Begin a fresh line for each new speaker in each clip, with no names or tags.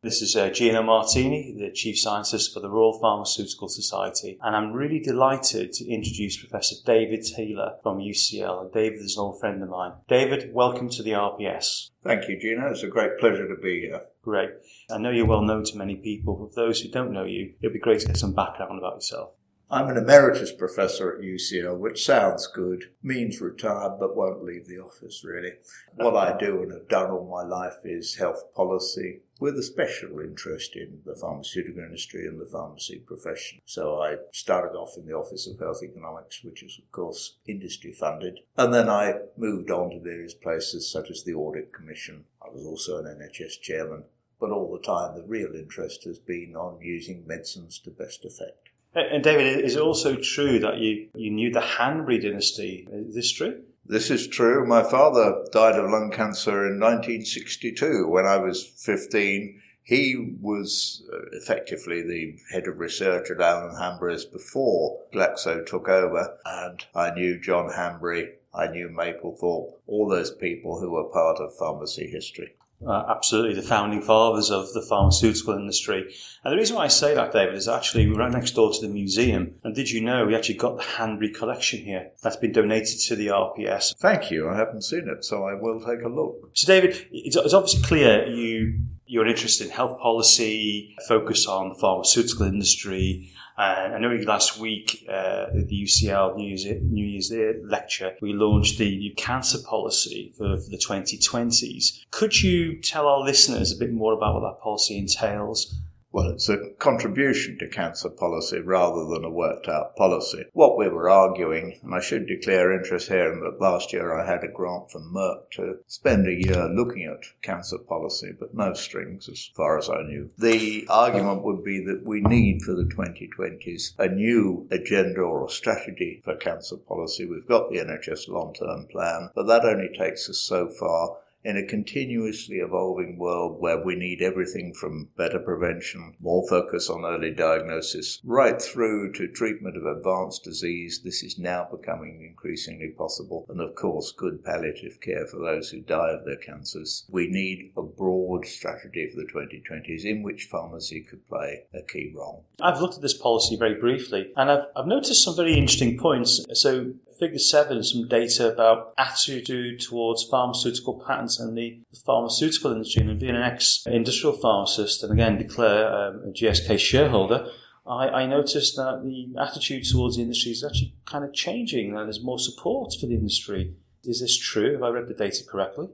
This is uh, Gino Martini, the Chief Scientist for the Royal Pharmaceutical Society, and I'm really delighted to introduce Professor David Taylor from UCL. And David is an old friend of mine. David, welcome to the RPS.
Thank you, Gino. It's a great pleasure to be here.
Great. I know you're well known to many people, but for those who don't know you, it'd be great to get some background about yourself.
I'm an emeritus professor at UCL, which sounds good, means retired, but won't leave the office really. What I do and have done all my life is health policy, with a special interest in the pharmaceutical industry and the pharmacy profession. So I started off in the Office of Health Economics, which is, of course, industry funded. And then I moved on to various places, such as the Audit Commission. I was also an NHS chairman. But all the time, the real interest has been on using medicines to best effect.
And David, is it also true that you, you knew the Hanbury dynasty? Is this true?
This is true. My father died of lung cancer in 1962 when I was 15. He was uh, effectively the head of research at Allen Hanbury's before Glaxo took over, and I knew John Hanbury, I knew Maplethorpe, all those people who were part of pharmacy history
uh, absolutely the founding fathers of the pharmaceutical industry. And the reason why I say that, David, is actually right next door to the museum. And did you know we actually got the Hanbury collection here that's been donated to the RPS?
Thank you. I haven't seen it, so I will take a look.
So, David, it's, it's obviously clear you you're interested in health policy, focus on the pharmaceutical industry, and I know last week uh, at the UCL New Year's, New Year's Day lecture, we launched the new cancer policy for, for the 2020s. Could you tell our listeners a bit more about what that policy entails
well, it's a contribution to cancer policy rather than a worked out policy. What we were arguing, and I should declare interest here in that last year I had a grant from Merck to spend a year looking at cancer policy, but no strings as far as I knew. The argument would be that we need for the 2020s a new agenda or a strategy for cancer policy. We've got the NHS long term plan, but that only takes us so far in a continuously evolving world where we need everything from better prevention, more focus on early diagnosis, right through to treatment of advanced disease, this is now becoming increasingly possible. And of course, good palliative care for those who die of their cancers. We need a broad strategy for the 2020s in which pharmacy could play a key role.
I've looked at this policy very briefly and I've, I've noticed some very interesting points. So, figure seven, some data about attitude towards pharmaceutical patents and the pharmaceutical industry. And being an ex-industrial pharmacist, and again declare um, a GSK shareholder, I, I, noticed that the attitude towards the industry is actually kind of changing, and there's more support for the industry. Is this true? Have I read the data correctly?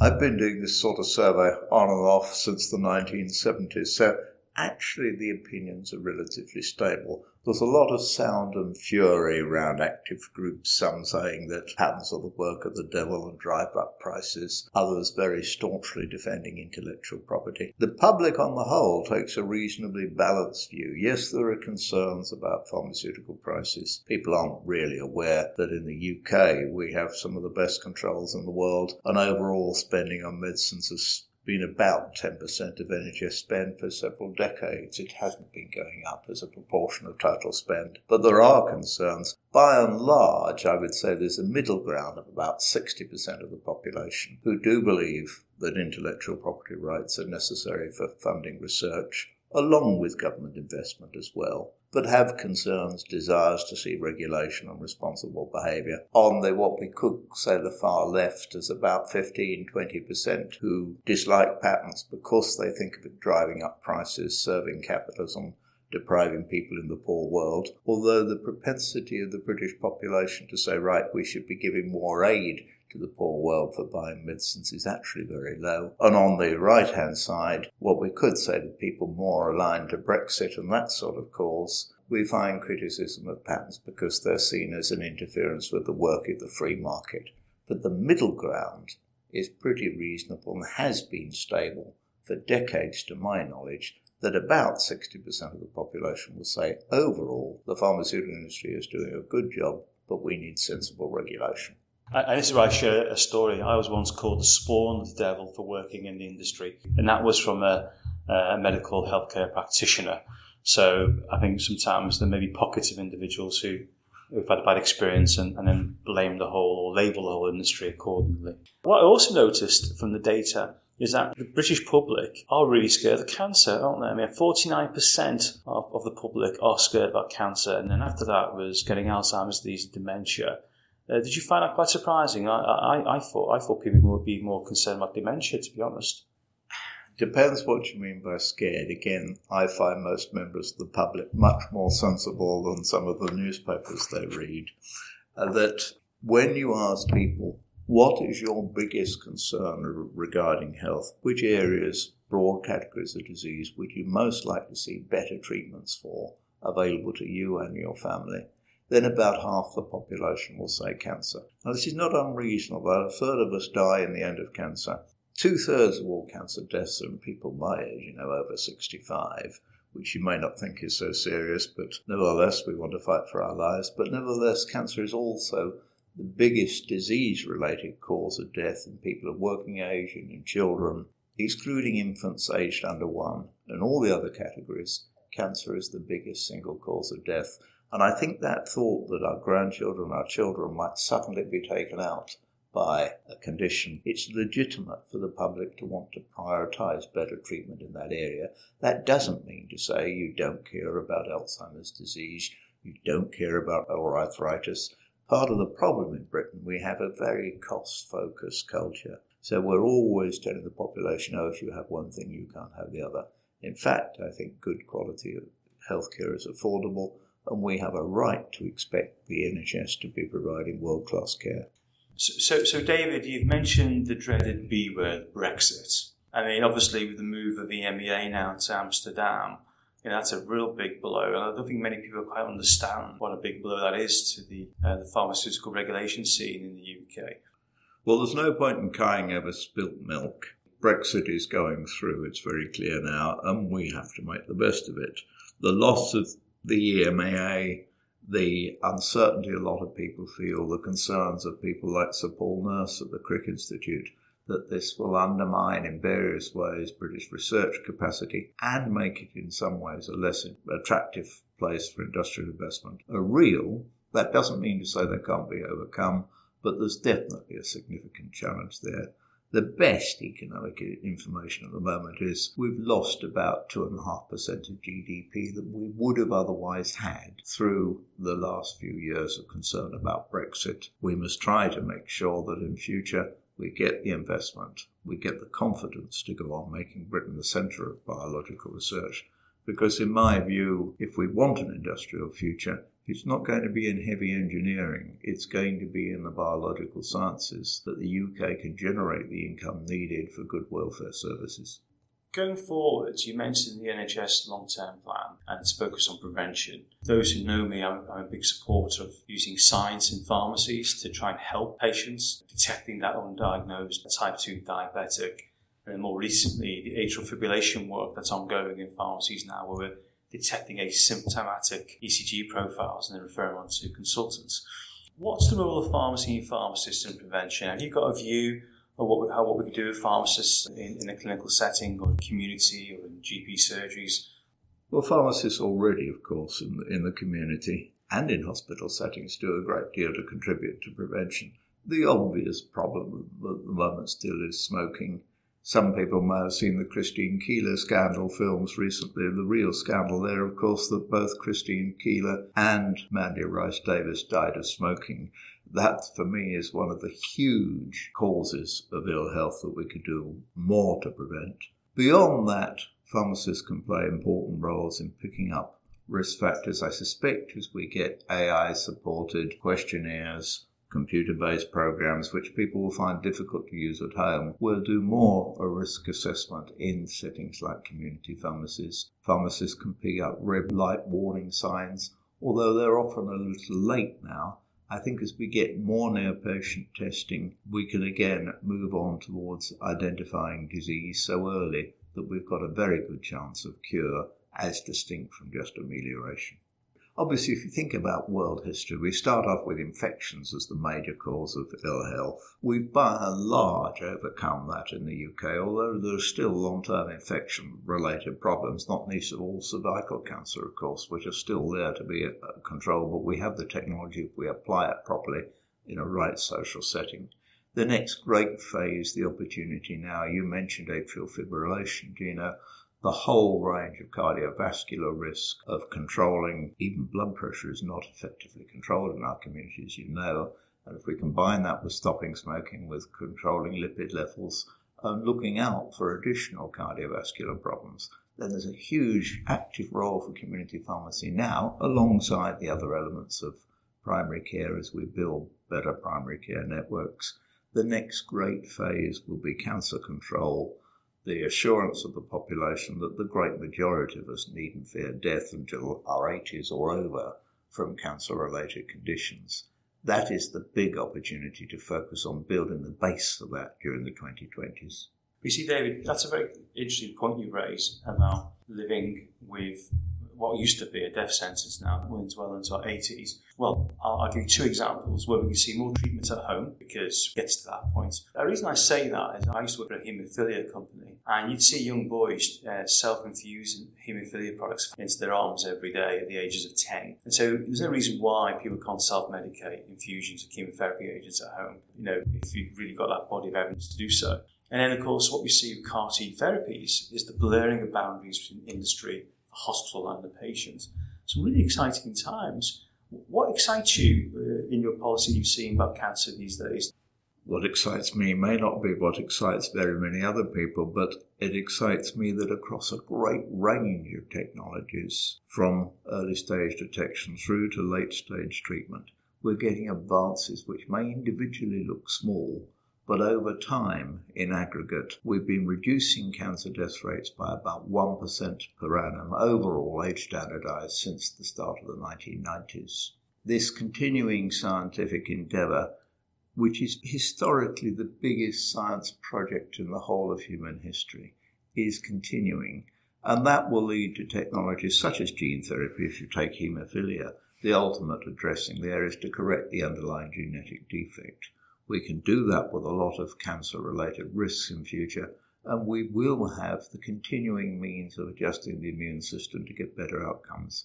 I've been doing this sort of survey on and off since the 1970s, so actually the opinions are relatively stable. There's a lot of sound and fury around active groups, some saying that patents are the work of the devil and drive up prices, others very staunchly defending intellectual property. The public on the whole takes a reasonably balanced view. Yes, there are concerns about pharmaceutical prices. People aren't really aware that in the UK we have some of the best controls in the world and overall spending on medicines is been about 10% of NHS spend for several decades. It hasn't been going up as a proportion of total spend. But there are concerns. By and large, I would say there's a middle ground of about 60% of the population who do believe that intellectual property rights are necessary for funding research, along with government investment as well but have concerns, desires to see regulation and responsible behaviour. On the what we could say the far left is about 15 20% who dislike patents because they think of it driving up prices, serving capitalism, depriving people in the poor world. Although the propensity of the British population to say, right, we should be giving more aid to the poor world for buying medicines is actually very low. And on the right hand side, what we could say to people more aligned to Brexit and that sort of cause, we find criticism of patents because they're seen as an interference with the work of the free market. But the middle ground is pretty reasonable and has been stable for decades, to my knowledge, that about 60% of the population will say overall the pharmaceutical industry is doing a good job, but we need sensible regulation.
And this is where I share a story. I was once called the spawn of the devil for working in the industry, and that was from a, a medical healthcare practitioner. So I think sometimes there may be pockets of individuals who who've had a bad experience and, and, then blame the whole or label the whole industry accordingly. What I also noticed from the data is that the British public are really scared of cancer, aren't they? I mean, 49% of, of the public are scared about cancer, and then after that was getting Alzheimer's disease and dementia. Uh, did you find that quite surprising? I, I, I, thought I thought people would be more concerned about dementia, to be honest.
Depends what you mean by scared. Again, I find most members of the public much more sensible than some of the newspapers they read. Uh, that when you ask people, what is your biggest concern regarding health? Which areas, broad categories of disease, would you most like to see better treatments for available to you and your family? Then about half the population will say cancer. Now, this is not unreasonable. About a third of us die in the end of cancer. Two thirds of all cancer deaths are in people my age, you know, over 65, which you may not think is so serious, but nevertheless, we want to fight for our lives. But nevertheless, cancer is also the biggest disease related cause of death in people of working age and in children, excluding infants aged under one, and all the other categories. Cancer is the biggest single cause of death. And I think that thought that our grandchildren, our children might suddenly be taken out by a condition, it's legitimate for the public to want to prioritise better treatment in that area. That doesn't mean to say you don't care about Alzheimer's disease, you don't care about arthritis. Part of the problem in Britain, we have a very cost focused culture. So we're always telling the population, oh, if you have one thing, you can't have the other. In fact, I think good quality of healthcare is affordable, and we have a right to expect the NHS to be providing world class care.
So, so, David, you've mentioned the dreaded B word, Brexit. I mean, obviously, with the move of the EMEA now to Amsterdam, you know, that's a real big blow. And I don't think many people quite understand what a big blow that is to the, uh, the pharmaceutical regulation scene in the UK.
Well, there's no point in crying over spilt milk. Brexit is going through, it's very clear now, and we have to make the best of it. The loss of the EMEA the uncertainty a lot of people feel, the concerns of people like Sir Paul Nurse at the Crick Institute, that this will undermine in various ways British research capacity and make it in some ways a less attractive place for industrial investment are real. That doesn't mean to say they can't be overcome, but there's definitely a significant challenge there. The best economic information at the moment is we've lost about 2.5% of GDP that we would have otherwise had through the last few years of concern about Brexit. We must try to make sure that in future we get the investment, we get the confidence to go on making Britain the centre of biological research. Because, in my view, if we want an industrial future, it's not going to be in heavy engineering, it's going to be in the biological sciences that the UK can generate the income needed for good welfare services.
Going forward, you mentioned the NHS long term plan and its focus on prevention. Those who know me, I'm, I'm, a big supporter of using science in pharmacies to try and help patients, detecting that undiagnosed type 2 diabetic. And more recently, the atrial fibrillation work that's ongoing in pharmacies now, where we're detecting asymptomatic ECG profiles and then referring on to consultants. What's the role of pharmacy and pharmacists in prevention? Have you got a view of what we, how, what we can do with pharmacists in, in a clinical setting or community or in GP surgeries?
Well, pharmacists already, of course, in the, in the community and in hospital settings do a great deal to contribute to prevention. The obvious problem at the moment still is smoking some people may have seen the Christine Keeler scandal films recently. The real scandal there, of course, that both Christine Keeler and Mandy Rice Davies died of smoking. That, for me, is one of the huge causes of ill health that we could do more to prevent. Beyond that, pharmacists can play important roles in picking up risk factors. I suspect as we get AI supported questionnaires computer based programs which people will find difficult to use at home will do more a risk assessment in settings like community pharmacies. Pharmacists can pick up red light warning signs, although they're often a little late now. I think as we get more near patient testing, we can again move on towards identifying disease so early that we've got a very good chance of cure as distinct from just amelioration. Obviously, if you think about world history, we start off with infections as the major cause of ill health. We've by and large overcome that in the UK, although there are still long term infection related problems, not least of all cervical cancer, of course, which are still there to be uh, controlled, but we have the technology if we apply it properly in a right social setting. The next great phase, the opportunity now, you mentioned atrial fibrillation, do you know? The whole range of cardiovascular risk of controlling even blood pressure is not effectively controlled in our communities, you know. And if we combine that with stopping smoking, with controlling lipid levels, and looking out for additional cardiovascular problems, then there's a huge active role for community pharmacy now, alongside the other elements of primary care as we build better primary care networks. The next great phase will be cancer control, the assurance of the population that the great majority of us needn't fear death until our 80s or over from cancer related conditions. That is the big opportunity to focus on building the base for that during the 2020s.
You see, David, that's a very interesting point you raise about living with what used to be a death sentence now went well into our 80s. Well, I'll, I'll, give you two examples where we can see more treatment at home because it gets to that point. The reason I say that is I used to work at a haemophilia company and you'd see young boys uh, self-infusing haemophilia products into their arms every day at the ages of 10. And so there's no reason why people can't self-medicate infusions of chemotherapy agents at home, you know, if you've really got that body of evidence to do so. And then, of course, what we see with CAR T therapies is the blurring of boundaries between industry hospital and the patient. Some really exciting times. What excites you uh, in your policy you've seen about cancer these days?
What excites me may not be what excites very many other people, but it excites me that across a great range of technologies, from early stage detection through to late stage treatment, we're getting advances which may individually look small, but over time, in aggregate, we've been reducing cancer death rates by about 1% per annum overall age standardized since the start of the 1990s. This continuing scientific endeavor, which is historically the biggest science project in the whole of human history, is continuing. And that will lead to technologies such as gene therapy, if you take haemophilia, the ultimate addressing there is to correct the underlying genetic defect. We can do that with a lot of cancer related risks in future, and we will have the continuing means of adjusting the immune system to get better outcomes.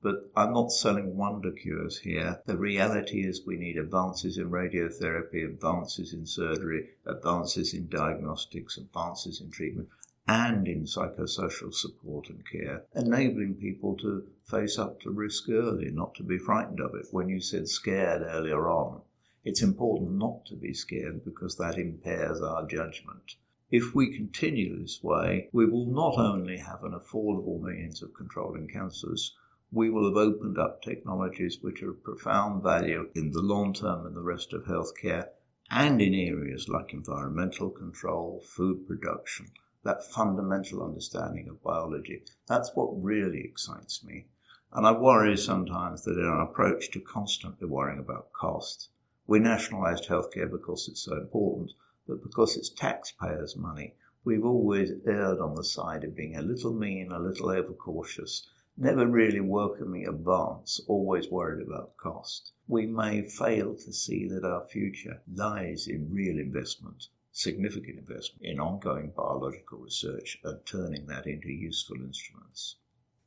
But I'm not selling wonder cures here. The reality is we need advances in radiotherapy, advances in surgery, advances in diagnostics, advances in treatment, and in psychosocial support and care, enabling people to face up to risk early, not to be frightened of it. When you said scared earlier on, it's important not to be scared because that impairs our judgment. If we continue this way, we will not only have an affordable means of controlling cancers, we will have opened up technologies which are of profound value in the long term and the rest of healthcare and in areas like environmental control, food production, that fundamental understanding of biology. That's what really excites me. And I worry sometimes that in our approach to constantly worrying about cost, we nationalised healthcare because it's so important, but because it's taxpayers' money, we've always erred on the side of being a little mean, a little overcautious, never really welcoming advance, always worried about cost. We may fail to see that our future lies in real investment, significant investment in ongoing biological research and turning that into useful instruments.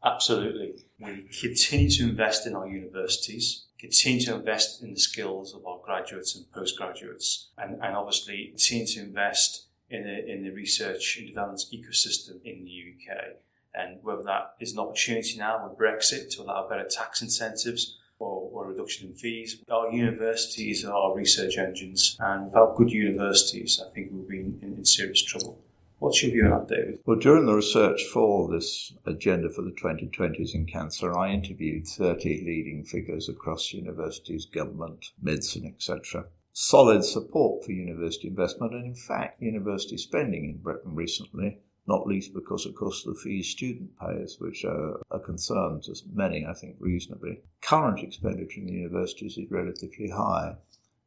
Absolutely. We continue to invest in our universities continue to invest in the skills of our graduates and postgraduates, and, and obviously continue to invest in the, in the research and development ecosystem in the UK. And whether that is an opportunity now with Brexit to allow better tax incentives or, or reduction in fees, our universities are our research engines, and without good universities, I think we'll be in, in serious trouble. What's your view on that, David?
Well, during the research for this agenda for the 2020s in cancer, I interviewed 30 leading figures across universities, government, medicine, etc. Solid support for university investment, and in fact, university spending in Britain recently, not least because, of course, the fees student pays, which are a concern to many, I think, reasonably. Current expenditure in the universities is relatively high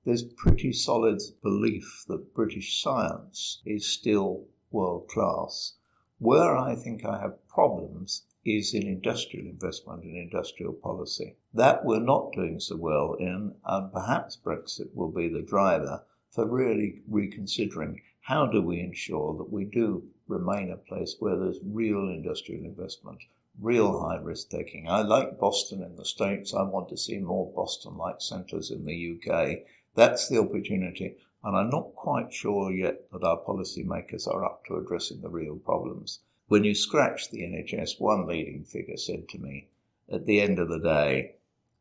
there's pretty solid belief that British science is still world class. Where I think I have problems is in industrial investment and industrial policy. That we're not doing so well in, and perhaps Brexit will be the driver for really reconsidering how do we ensure that we do remain a place where there's real industrial investment, real high risk taking. I like Boston in the States. I want to see more Boston like centres in the UK. That's the opportunity. And I'm not quite sure yet that our policymakers are up to addressing the real problems. When you scratch the NHS, one leading figure said to me, at the end of the day,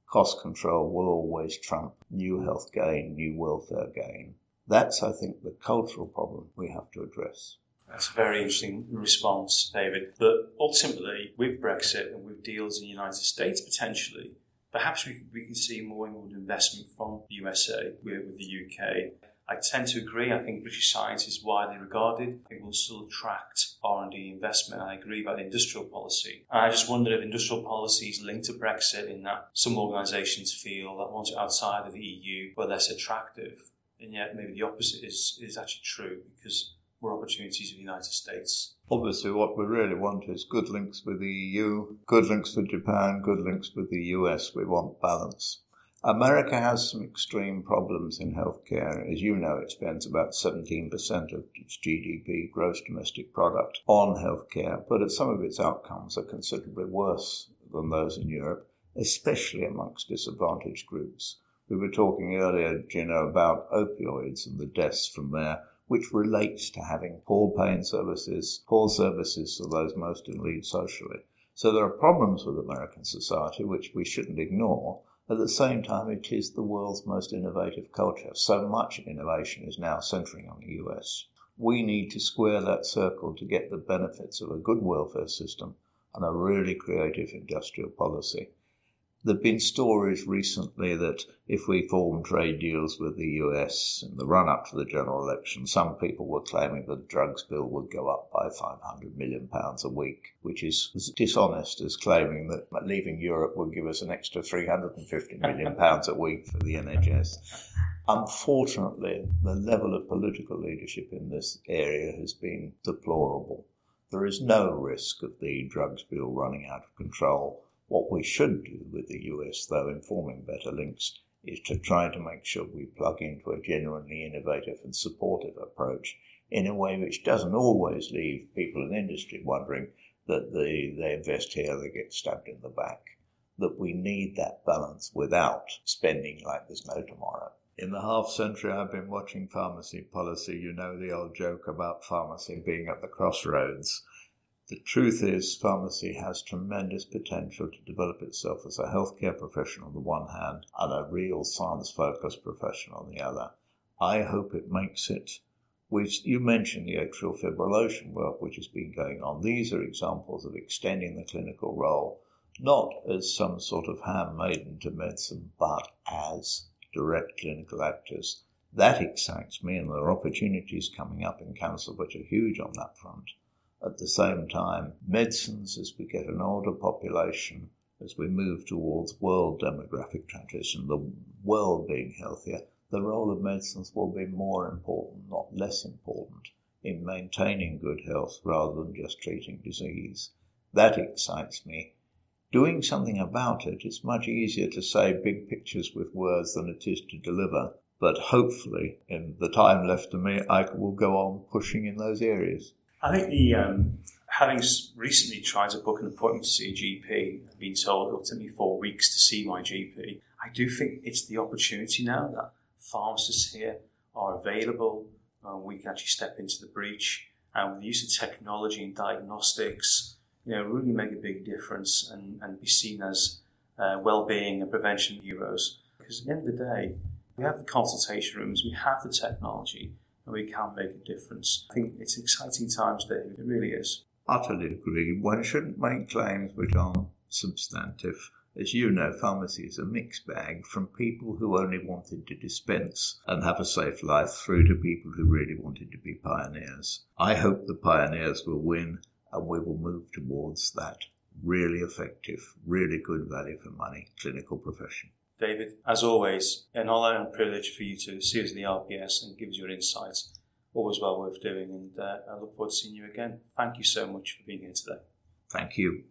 cost control will always trump new health gain, new welfare gain. That's, I think, the cultural problem we have to address.
That's a very interesting response, David. But ultimately, with Brexit and with deals in the United States potentially, perhaps we, we can see more inward investment from the USA with, with the UK. I tend to agree. I think British science is widely regarded. It will still attract R&D investment. I agree about industrial policy. And I just wonder if industrial policy is linked to Brexit in that some organisations feel that once outside of the EU, we're less attractive. And yet maybe the opposite is, is actually true because more opportunities in the United States.
Obviously, what we really want is good links with the EU, good links with Japan, good links with the US. We want balance. America has some extreme problems in healthcare. As you know, it spends about 17% of its GDP, gross domestic product, on healthcare, but some of its outcomes are considerably worse than those in Europe, especially amongst disadvantaged groups. We were talking earlier, you know, about opioids and the deaths from there, which relates to having poor pain services, poor services for those most in need socially. So there are problems with American society which we shouldn't ignore at the same time, it is the world's most innovative culture. So much innovation is now centering on the US. We need to square that circle to get the benefits of a good welfare system and a really creative industrial policy. There have been stories recently that if we form trade deals with the US in the run up to the general election, some people were claiming that the drugs bill would go up by £500 million a week, which is as dishonest as claiming that leaving Europe would give us an extra £350 million a week for the NHS. Unfortunately, the level of political leadership in this area has been deplorable. There is no risk of the drugs bill running out of control what we should do with the US, though, in forming better links, is to try to make sure we plug into a genuinely innovative and supportive approach in a way which doesn't always leave people in industry wondering that they, they invest here, they get stabbed in the back. That we need that balance without spending like there's no tomorrow. In the half century I've been watching pharmacy policy, you know the old joke about pharmacy being at the crossroads. The truth is, pharmacy has tremendous potential to develop itself as a healthcare profession on the one hand and a real science focused profession on the other. I hope it makes it. You mentioned the atrial fibrillation work which has been going on. These are examples of extending the clinical role, not as some sort of handmaiden to medicine, but as direct clinical actors. That excites me, and there are opportunities coming up in cancer which are huge on that front. At the same time, medicines, as we get an older population, as we move towards world demographic transition, the world being healthier, the role of medicines will be more important, not less important, in maintaining good health rather than just treating disease. That excites me. Doing something about it is much easier to say big pictures with words than it is to deliver. But hopefully, in the time left to me, I will go on pushing in those areas.
I think the um, having recently tried to book an appointment to see a GP, I've been told it'll take me four weeks to see my GP. I do think it's the opportunity now that pharmacists here are available. Uh, we can actually step into the breach, and with the use of technology and diagnostics, you know, really make a big difference and, and be seen as uh, well-being and prevention heroes. Because at the end of the day, we have the consultation rooms, we have the technology, and we can make a difference. I think it's exciting times, David. It really is.
Utterly agree. One shouldn't make claims which aren't substantive. As you know, pharmacy is a mixed bag from people who only wanted to dispense and have a safe life through to people who really wanted to be pioneers. I hope the pioneers will win and we will move towards that really effective, really good value for money clinical profession.
David, as always, an honour and privilege for you to see us in the RPS and give us your insights. Always well worth doing, and uh, I look forward to seeing you again. Thank you so much for being here today.
Thank you.